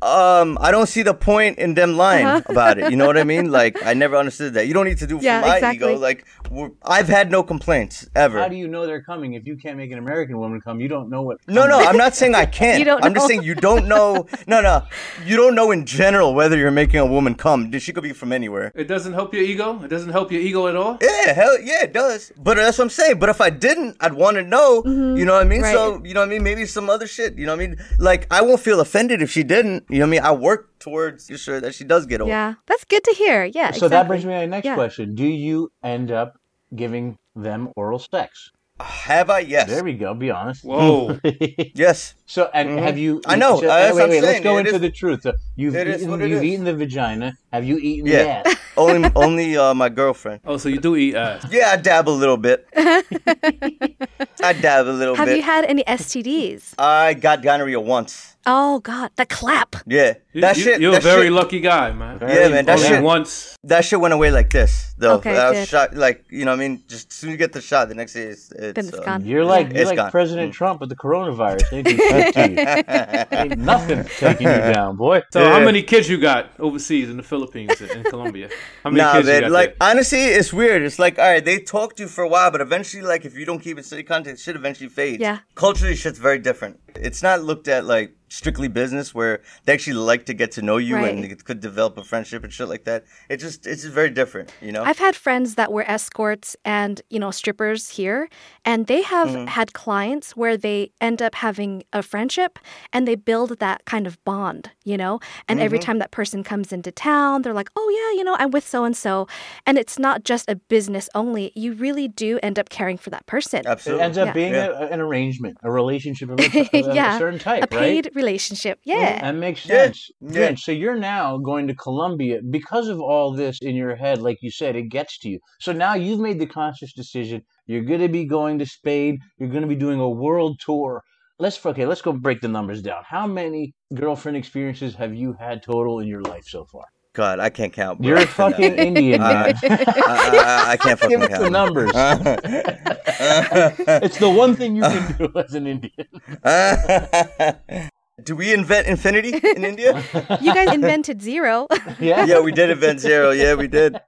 S4: Um, I don't see the point in them lying about it. You know what I mean? Like, I never understood that. You don't need to do it for my
S1: exactly.
S4: ego. Like, we're, I've had no complaints ever.
S3: How do you know they're coming if you can't make an American woman come? You don't know what.
S4: No, no, I'm not saying I can't.
S1: You don't
S4: I'm just saying you don't know. No, no, you don't know in general whether you're making a woman come. She could be from anywhere.
S2: It doesn't help your ego? It doesn't help your ego at all?
S4: Yeah, hell yeah, it does. But that's what I'm saying. But if I didn't, I'd want to know. You know what I mean?
S1: Right.
S4: So you know what I mean? Maybe some other shit. You know what I mean? Like I won't feel offended if she didn't. You know what I mean? I work towards making sure that she does get over.
S1: Yeah. That's good to hear. Yeah.
S3: So that brings me to my next
S1: Yeah.
S3: question: Do you end up giving them oral sex?
S4: Have I? Yes.
S3: There we go. Be honest.
S2: Whoa.
S4: yes.
S3: So, and have you?
S4: I know,
S3: So,
S4: that's
S3: wait,
S4: what
S3: wait. Let's go
S4: It
S3: into
S4: is-
S3: the truth. So you've
S4: it is
S3: eaten,
S4: what
S3: you've
S4: is.
S3: eaten the vagina. Have you eaten
S4: Yeah.
S3: the ass?
S4: only, only uh, my girlfriend.
S2: Oh, so you do eat ass.
S4: Yeah, I dab a little bit. I dab a little
S1: Have
S4: bit.
S1: Have you had any STDs?
S4: I got gonorrhea once.
S1: Oh God, the clap.
S4: Yeah,
S2: You,
S4: that
S2: you-
S4: shit.
S2: You're
S4: that
S2: a very
S4: shit,
S2: lucky guy, man.
S4: Yeah, man, that
S2: Only
S4: shit-
S2: once.
S4: That shit went away like this, though.
S1: Okay,
S4: I was
S1: good.
S4: shot, like you know, what I mean, just as soon as you get the shot, the next day it's, it's,
S1: Then it's
S4: uh,
S1: gone.
S3: You're like you're like
S4: gone.
S3: President Trump with the coronavirus. Ain't, you? Ain't nothing taking you down, boy.
S2: So
S4: Yeah.
S2: how many kids you got overseas in the Philippines and in Colombia? How many
S4: Nah,
S2: kids you
S4: man.
S2: got
S4: Like
S2: there?
S4: honestly, it's weird. It's like all right, they talk to you for a while, but eventually, like if you don't keep in steady contact, shit eventually fades.
S1: Yeah.
S4: Culturally, shit's very different. It's not looked at like strictly business where they actually like to get to know you and
S1: Right.
S4: it could develop a friendship and shit like that. It just it's very different, you know.
S1: I've had friends that were escorts and, you know, strippers here, and they have
S4: Mm-hmm.
S1: had clients where they end up having a friendship and they build that kind of bond, you know? And every
S4: Mm-hmm.
S1: time that person comes into town, they're like, oh, yeah, you know, I'm with so and so. And it's not just a business only. You really do end up caring for that person.
S4: Absolutely.
S3: It ends up
S1: Yeah.
S3: being
S4: Yeah.
S3: a, an arrangement, a relationship of a, of a
S1: Yeah,
S3: certain type,
S1: a paid
S3: right?
S1: relationship. Yeah.
S3: Mm, that makes sense.
S4: yeah.
S3: Grinch, so you're now going to Colombia because of all this in your head, like you said, it gets to you. So now you've made the conscious decision. You're going to be going to Spain. You're going to be doing a world tour. Let's okay. Let's go break the numbers down. How many girlfriend experiences have you had total in your life so far?
S4: God, I can't count. bro.
S3: You're a fucking Indian, man.
S4: I, I, I can't fucking
S3: Give us the numbers. it's the one thing you can do as an Indian.
S4: Do we invent infinity in India?
S1: you guys invented zero.
S3: Yeah.
S4: yeah, we did invent zero. Yeah, we did.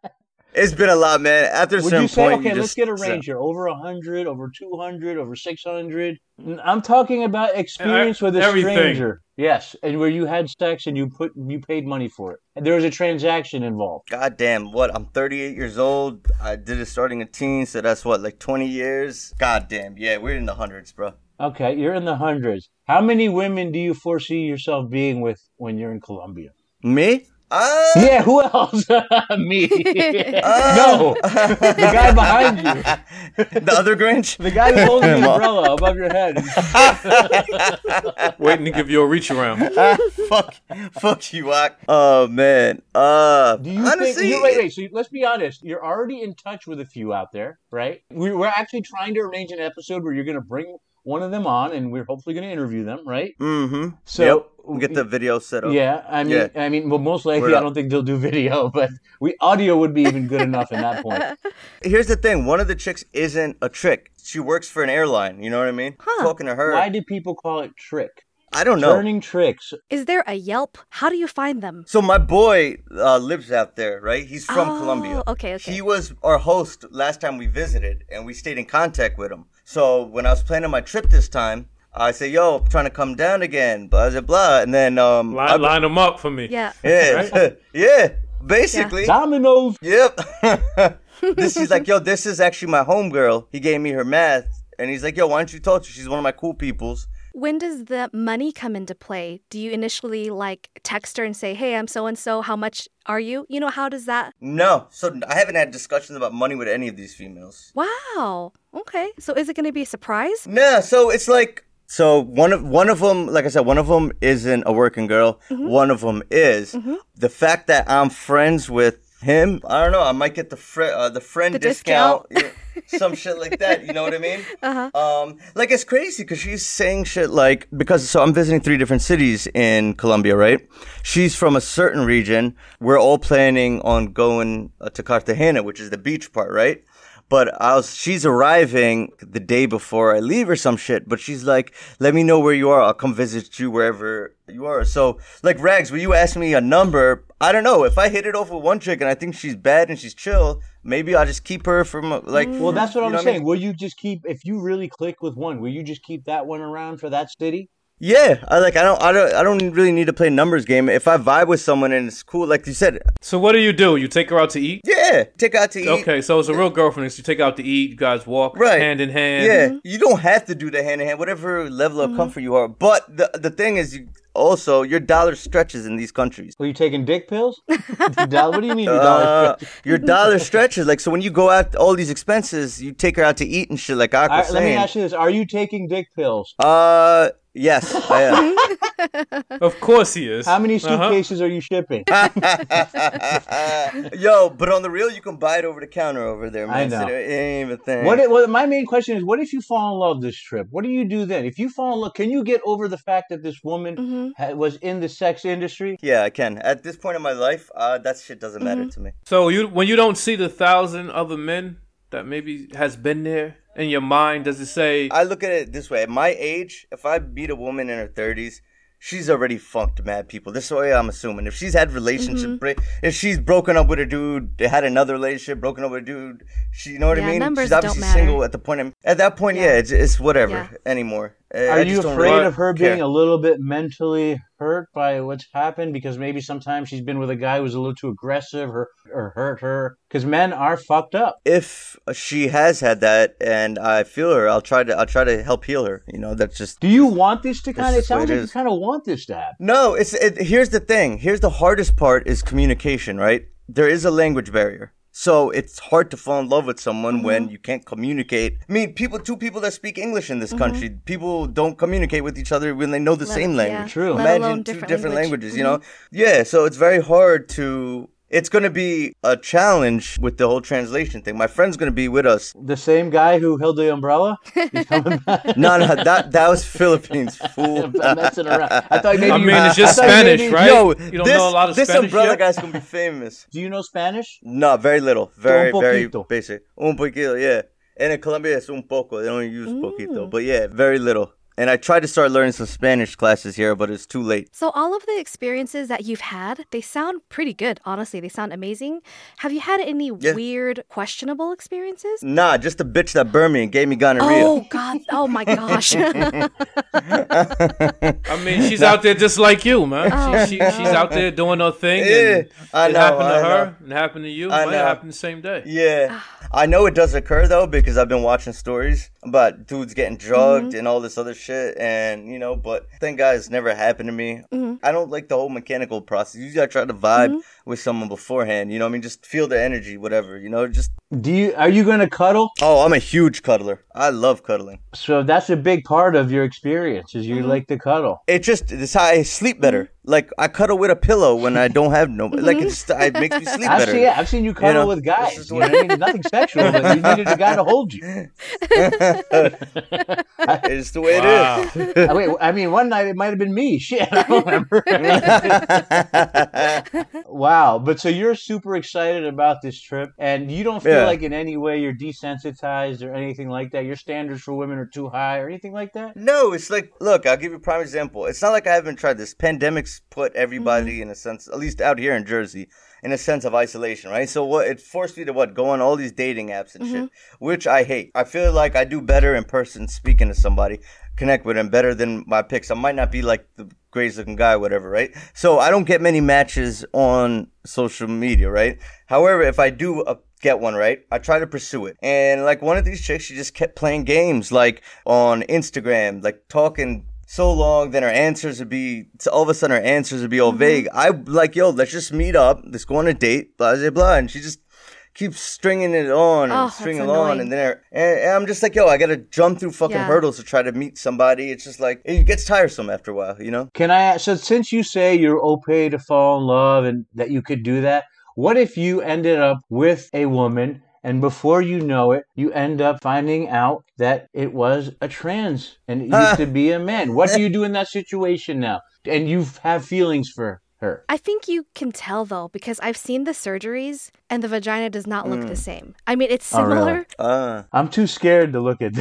S4: It's been a lot, man. After a
S3: Would
S4: certain
S3: you say,
S4: point,
S3: okay,
S4: you
S3: let's
S4: just,
S3: get a range here. Over 100, over 200, over 600? I'm talking about experience with a
S2: everything.
S3: stranger. Yes, and where you had sex and you put you paid money for it. And there was a transaction involved.
S4: God damn, what? I'm 38 years old. I did it starting a teen, so that's what, like 20 years? God damn, yeah, we're in the hundreds, bro.
S3: Okay, you're in the hundreds. How many women do you foresee yourself being with when you're in Colombia?
S4: Me? Uh,
S3: Yeah, who else? Me. no, the guy behind you.
S4: the other Grinch?
S3: The guy who's holding the umbrella above your head.
S2: Waiting to give you a reach around.
S4: fuck, fuck you, Ak. Oh man. Uh,
S3: Do you
S4: honestly,
S3: think? You, wait, wait. So let's be honest. You're already in touch with a few out there, right? We, we're actually trying to arrange an episode where you're going to bring one of them on, and we're hopefully going to interview them, right?
S4: Mm-hmm.
S3: So
S4: yep. We'll get the video set up.
S3: Yeah, I mean,
S4: Yeah.
S3: I mean, well, most likely,
S4: Word
S3: I don't think they'll do video, but we audio would be even good enough in that point.
S4: Here's the thing: one of the chicks isn't a trick. She works for an airline. You know what I mean?
S1: Huh.
S4: Talking to her,
S3: Why do people call it trick?
S4: I don't know.
S3: Turning tricks.
S1: Is there a Yelp? How do you find them?
S4: So my boy uh, lives out there, right? He's from
S1: Oh,
S4: Colombia.
S1: okay, okay.
S4: He was our host last time we visited, and we stayed in contact with him. So when I was planning my trip this time, I say, "Yo, I'm trying to come down again." Blah blah blah. And then um, I-
S2: Line, line them up for me.
S1: Yeah.
S4: yeah, yeah, basically, yeah.
S3: Dominoes.
S4: yep. this he's like, "Yo, this is actually my homegirl." He gave me her math, and he's like, "Yo, why don't you talk to her? She's one of my cool peoples."
S1: When does the money come into play? Do you initially like text her and say, "Hey, I'm so and so. How much are you?" You know, how does that?
S4: No, so I haven't had discussions about money with any of these females.
S1: Wow. Okay. So is it going to be a surprise?
S4: Nah, so it's like so one of one of them, like I said, one of them isn't a working girl. One of them is. The fact that I'm friends with him, I don't know. I might get the fri uh, the friend
S1: The
S4: discount, yeah, some shit like that. You know what I mean?
S1: Uh-huh.
S4: Um, like it's crazy because she's saying shit like because so I'm visiting three different cities in Colombia, right? She's from a certain region. We're all planning on going uh, to Cartagena, which is the beach part, right? But I was, she's arriving the day before I leave or some shit. But she's like, let me know where you are. I'll come visit you wherever you are. So, like, Rags, when you ask me a number, I don't know. If I hit it off with one chick and I think she's bad and she's chill, maybe I'll just keep her from, like,
S3: Well, that's what I'm
S4: know I
S3: saying.
S4: mean?
S3: Will you just keep if you really click with one? Will you just keep that one around for that city?
S4: Yeah, I like. I don't. I don't. I don't really need to play numbers game. If I vibe with someone and it's cool, like you said,
S2: So what do you do? You take her out to eat?
S4: yeah, take her out to eat.
S2: Okay, so it's a real girlfriend. Is you take her out to eat. You guys walk
S4: Right.
S2: hand in hand.
S4: Yeah, you don't have to do the hand in hand, whatever level of comfort you are. But the the thing is, you, also your dollar stretches in these countries.
S3: Are you taking dick pills? Dollar- what do you mean, your dollar?
S4: Uh, your dollar stretches. Like so, when you go out all these expenses, you take her out to eat and shit. Like I
S3: All
S4: was
S3: right, let me ask you this: Are you taking dick pills?
S4: Uh, yes, I am.
S2: Of course he is.
S3: How many
S2: Uh-huh.
S3: suitcases are you shipping?
S4: Yo, but on the real, you can buy it over the counter over there, man.
S3: I
S4: So
S3: know.
S4: it ain't even a thing.
S3: What? If, well, my main question is: What if you fall in love this trip? What do you do then? If you fall in love, can you get over the fact that this woman
S1: Mm-hmm.
S3: ha- was in the sex industry?
S4: Yeah, I can. At this point in my life, uh, that shit doesn't matter
S1: Mm-hmm.
S4: to me.
S2: So you when you don't see the thousand other men that maybe has been there in your mind, does it say
S4: I look at it this way: at my age, if I meet a woman in her thirties, she's already funked mad people. This way I'm assuming. If she's had relationship,
S1: Mm-hmm.
S4: break, if she's broken up with a dude, they had another relationship, broken up with a dude, she, you know what
S1: Yeah,
S4: I mean?
S1: numbers
S4: she's
S1: don't
S4: obviously
S1: matter.
S4: single at the point. Of, at that point, yeah,
S1: Yeah.
S4: it's, it's whatever
S1: Yeah.
S4: anymore. Eh, I
S3: Are you afraid of her
S4: care.
S3: being a little bit mentally hurt by what's happened? Because maybe sometimes she's been with a guy who's a little too aggressive or, or hurt her. Because men are fucked up.
S4: If she has had that and I feel her, I'll try to I'll try to help heal her. You know, that's just
S3: Do you want this to kind of? It sounds like you kind of want this to happen.
S4: No, it's it, here's the thing. Here's the hardest part is communication, right? There is a language barrier. So it's hard to fall in love with someone
S3: Mm-hmm.
S4: when you can't communicate. I mean, people two people that speak English in this
S3: Mm-hmm.
S4: country, people don't communicate with each other when they know the
S1: Let-
S4: same
S1: yeah,
S4: language.
S3: True.
S1: let
S4: Imagine
S1: alone
S4: two
S1: different
S4: different
S1: language.
S4: languages, you know? Yeah, so it's very hard to it's going to be a challenge with the whole translation thing. My friend's going to be with us.
S3: The same guy who held the umbrella. He's coming back.
S4: No, no, that that was Philippines, fool.
S3: I'm messing around. I thought maybe.
S2: I
S3: you-
S2: mean, it's just
S3: I
S2: Spanish,
S3: maybe-
S2: right?
S4: Yo,
S2: You don't
S4: this,
S2: know a lot of
S4: this
S2: Spanish
S4: umbrella
S2: yet?
S4: guy's going to be famous.
S3: Do you know Spanish?
S4: No, very little. Very,
S3: Un
S4: very basic. Un poquito, yeah. And in Colombia, it's un poco. They don't use poquito.
S3: Mm.
S4: But yeah, very little. And I tried to start learning some Spanish classes here, but it's too late.
S1: So, all of the experiences that you've had, they sound pretty good, honestly. They sound amazing. Have you had any
S4: Yeah.
S1: weird, questionable experiences?
S4: Nah, just a bitch that burned me and gave me gonorrhea.
S1: Oh, God. Oh, my gosh.
S2: I mean, she's out there just like you, man.
S1: Oh,
S2: she, she, she's out there doing her thing.
S4: Yeah,
S2: and
S4: I
S2: it
S4: know,
S2: happened to
S4: I
S2: her
S4: know.
S2: and happened to you.
S4: I
S2: might
S4: know.
S2: happen the same day.
S4: Yeah. Ah. I know it does occur though because I've been watching stories about dudes getting drugged mm-hmm. and all this other shit and you know, but thank God it's never happened to me. Mm-hmm. I don't like the whole mechanical process. Usually I try to vibe mm-hmm. with someone beforehand, you know what I mean? Just feel the energy, whatever, you know, just
S3: Do you? Are you going to cuddle?
S4: Oh, I'm a huge cuddler. I love cuddling.
S3: So that's a big part of your experience. Is you mm-hmm. like to cuddle?
S4: It just it's how I sleep better. Like I cuddle with a pillow when I don't have no like mm-hmm. it just it makes me sleep
S3: I've
S4: better.
S3: seen, yeah, I've seen you cuddle
S4: know,
S3: with guys. You know what I mean? Nothing sexual, but you needed a guy to hold you.
S4: It's the way it
S2: Wow.
S4: is.
S3: I, wait, I mean, one night it might have been me. Shit, I don't remember. wow. But so you're super excited about this trip, and you don't feel
S4: Yeah.
S3: like in any way you're desensitized or anything like that. Your standards for women are too high or anything like that.
S4: No, it's like, look, I'll give you a prime example. It's not like I haven't tried this. Pandemics put everybody in a sense, at least out here in Jersey, in a sense of isolation, right? So what it forced me to what go on all these dating apps and shit, which I hate. I feel like I do better in person speaking to somebody, connect with them better than my pics. I might not be like the greatest looking guy, whatever, right? So I don't get many matches on social media, right? However, if I do uh, get one right, I try to pursue it. And like one of these chicks, she just kept playing games, like on Instagram, like talking so long, then her answers would be all of a sudden her answers would be all mm-hmm. vague. I like, yo, let's just meet up, let's go on a date, blah blah blah, and she just keeps stringing it on and
S1: Oh, that's
S4: stringing it on, and then her, and, and I'm just like, yo, I gotta jump through fucking
S1: Yeah.
S4: hurdles to try to meet somebody. It's just like it gets tiresome after a while, you know.
S3: Can I? So since you say you're okay to fall in love and that you could do that, what if you ended up with a woman? And before you know it, you end up finding out that it was a trans and it used to be a man. What do you do in that situation now? And you have feelings for her.
S1: I think you can tell though, because I've seen the surgeries and the vagina does not look the same. I mean, it's similar.
S3: Oh, really?
S1: similar.
S4: Ah,
S3: I'm too scared to look at.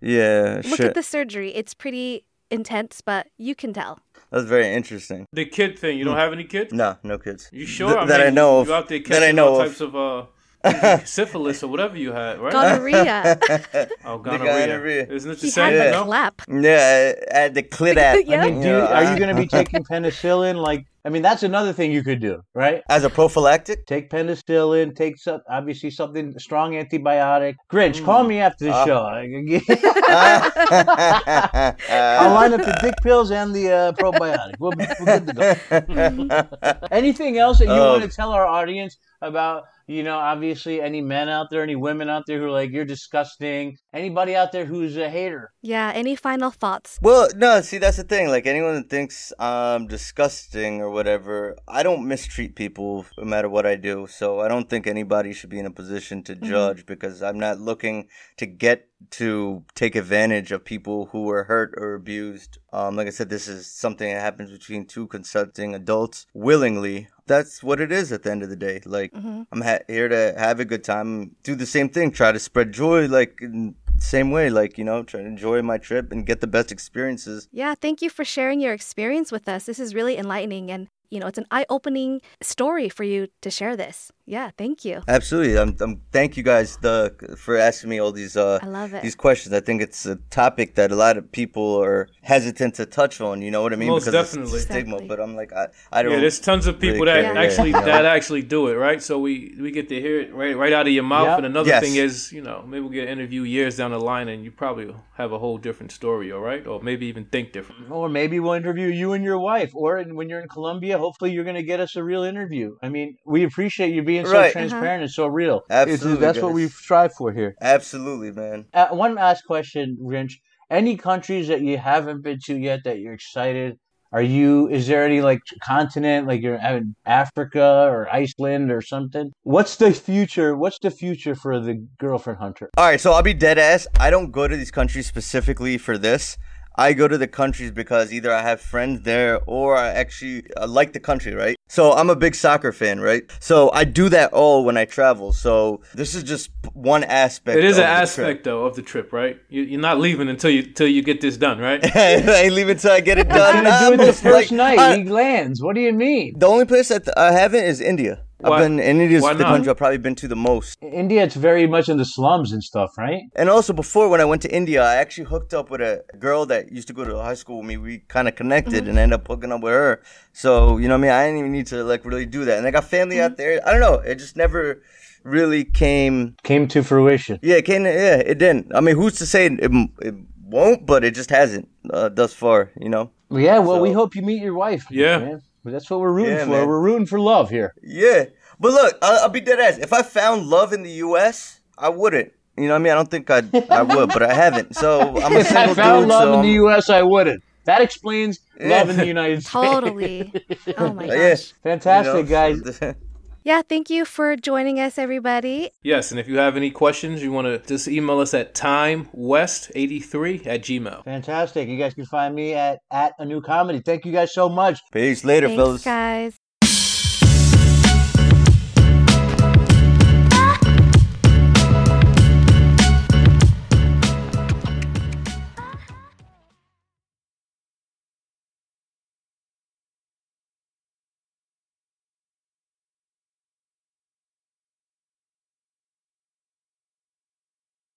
S4: yeah,
S1: Look
S4: shit.
S1: at the surgery. It's pretty intense, but you can tell.
S4: That's very interesting.
S2: The kid thing. You don't have any kids?
S4: No, no kids.
S2: You sure?
S4: Th- that I know of.
S2: You out there
S4: That I
S2: catching
S4: know
S2: all
S4: of.
S2: types of uh, syphilis or whatever you had, right?
S1: Gonorrhea.
S2: oh, gonorrhea.
S4: gonorrhea.
S2: Isn't it the
S1: he
S2: same?
S1: had the
S2: No?
S1: clap.
S4: Yeah, at the clit app.
S1: Yeah.
S3: I mean, do you, are you going to be taking penicillin? Like, I mean, that's another thing you could do, right?
S4: As a prophylactic?
S3: Take penicillin. Take some, obviously something strong antibiotic. Grinch, call me after the
S4: Ah.
S3: show. I'll line up the dick pills and the uh, probiotic. We'll, be- we're good to go. Anything else that you
S4: Oh.
S3: want to tell our audience about? You know, obviously, any men out there, any women out there who are like, you're disgusting. Anybody out there who's a hater?
S1: Yeah. Any final thoughts?
S4: Well, no, see, that's the thing. Like, anyone that thinks I'm disgusting or whatever, I don't mistreat people no matter what I do. So I don't think anybody should be in a position to judge because I'm not looking to get to take advantage of people who were hurt or abused. Um, like I said, this is something that happens between two consenting adults willingly. That's what it is at the end of the day. Like, I'm ha- here to have a good time, do the same thing, try to spread joy, like, in the same way, like, you know, try to enjoy my trip and get the best experiences.
S1: Yeah. Thank you for sharing your experience with us. This is really enlightening. And you know, it's an eye opening story for you to share this. Yeah, thank you.
S4: Absolutely. I'm, I'm thank you guys the for asking me all these uh
S1: I love it.
S4: these questions. I think it's a topic that a lot of people are hesitant to touch on, you know what I mean?
S2: Most
S4: because it's
S2: definitely.
S4: a stigma,
S1: Exactly.
S4: but I'm like I, I don't
S2: Yeah, there's tons of people
S4: really
S2: that
S4: care,
S2: actually
S4: yeah.
S2: that actually do it, right? So we we get to hear it right right out of your mouth.
S3: Yep.
S2: And another
S4: Yes.
S2: thing is, you know, maybe we'll get an interview years down the line, and you probably have a whole different story, all right? Or maybe even think different.
S3: Or maybe we'll interview you and your wife. Or in- when you're in Colombia, hopefully you're going to get us a real interview. I mean, we appreciate you being so
S4: Right.
S3: transparent and so real.
S4: Absolutely,
S3: It's- that's what we strive for here.
S4: Absolutely, man.
S3: Uh, one last question, Grinch. Any countries that you haven't been to yet that you're excited? Are you? Is there any like continent, like you're in Africa or Iceland or something? What's the future? What's the future for the girlfriend hunter?
S4: All right, so I'll be dead ass. I don't go to these countries specifically for this. I go to the countries because either I have friends there or I actually I like the country, right? So I'm a big soccer fan, right? So I do that all when I travel. So this is just one aspect.
S2: It is
S4: of
S2: an
S4: the
S2: aspect though of the trip, right? You, you're not leaving until you till you get this done, right?
S4: trip. I ain't leaving until I get it done.
S3: I'm gonna do it the first
S4: like-
S3: night.
S4: I-
S3: he lands. What do you mean?
S4: the only place that I haven't is India.
S2: Why-
S4: I've been in India's
S2: why
S4: the
S2: not?
S4: country I've probably been to the most.
S3: India, it's very much in the slums and stuff, right?
S4: And also before when I went to India, I actually hooked up with a girl that used to go to high school with me. We kind of connected and ended up hooking up with her. So you know what I mean. I didn't even need to like really do that. And I got family out there. I don't know. It just never really came.
S3: Came to fruition.
S4: Yeah, it came. Yeah, it didn't. I mean, who's to say it, it won't? But it just hasn't uh, thus far. You know.
S3: Yeah, well, we hope you meet your wife.
S2: Yeah.
S3: man. But that's what we're rooting
S4: Yeah,
S3: for.
S4: man.
S3: We're rooting for love here.
S4: Yeah, but look, I'll, I'll be dead ass. If I found love in the U.S., I wouldn't. You know what I mean? I don't think I'd, I would, but I haven't. So I'm a
S3: If I
S4: single
S3: found
S4: dude.
S3: love
S4: so
S3: in the
S4: I'm-
S3: U.S., I wouldn't. That explains love in the United States.
S1: Totally. Oh my gosh.
S4: Yeah.
S3: Fantastic,
S4: you know,
S3: guys.
S1: Yeah, thank you for joining us, everybody.
S2: yes, and if you have any questions, you want to just email us at timewest83 at gmail.
S3: Fantastic. You guys can find me at at a new comedy. Thank you guys so much.
S4: Peace later,
S1: Thanks,
S4: fellas.
S1: guys.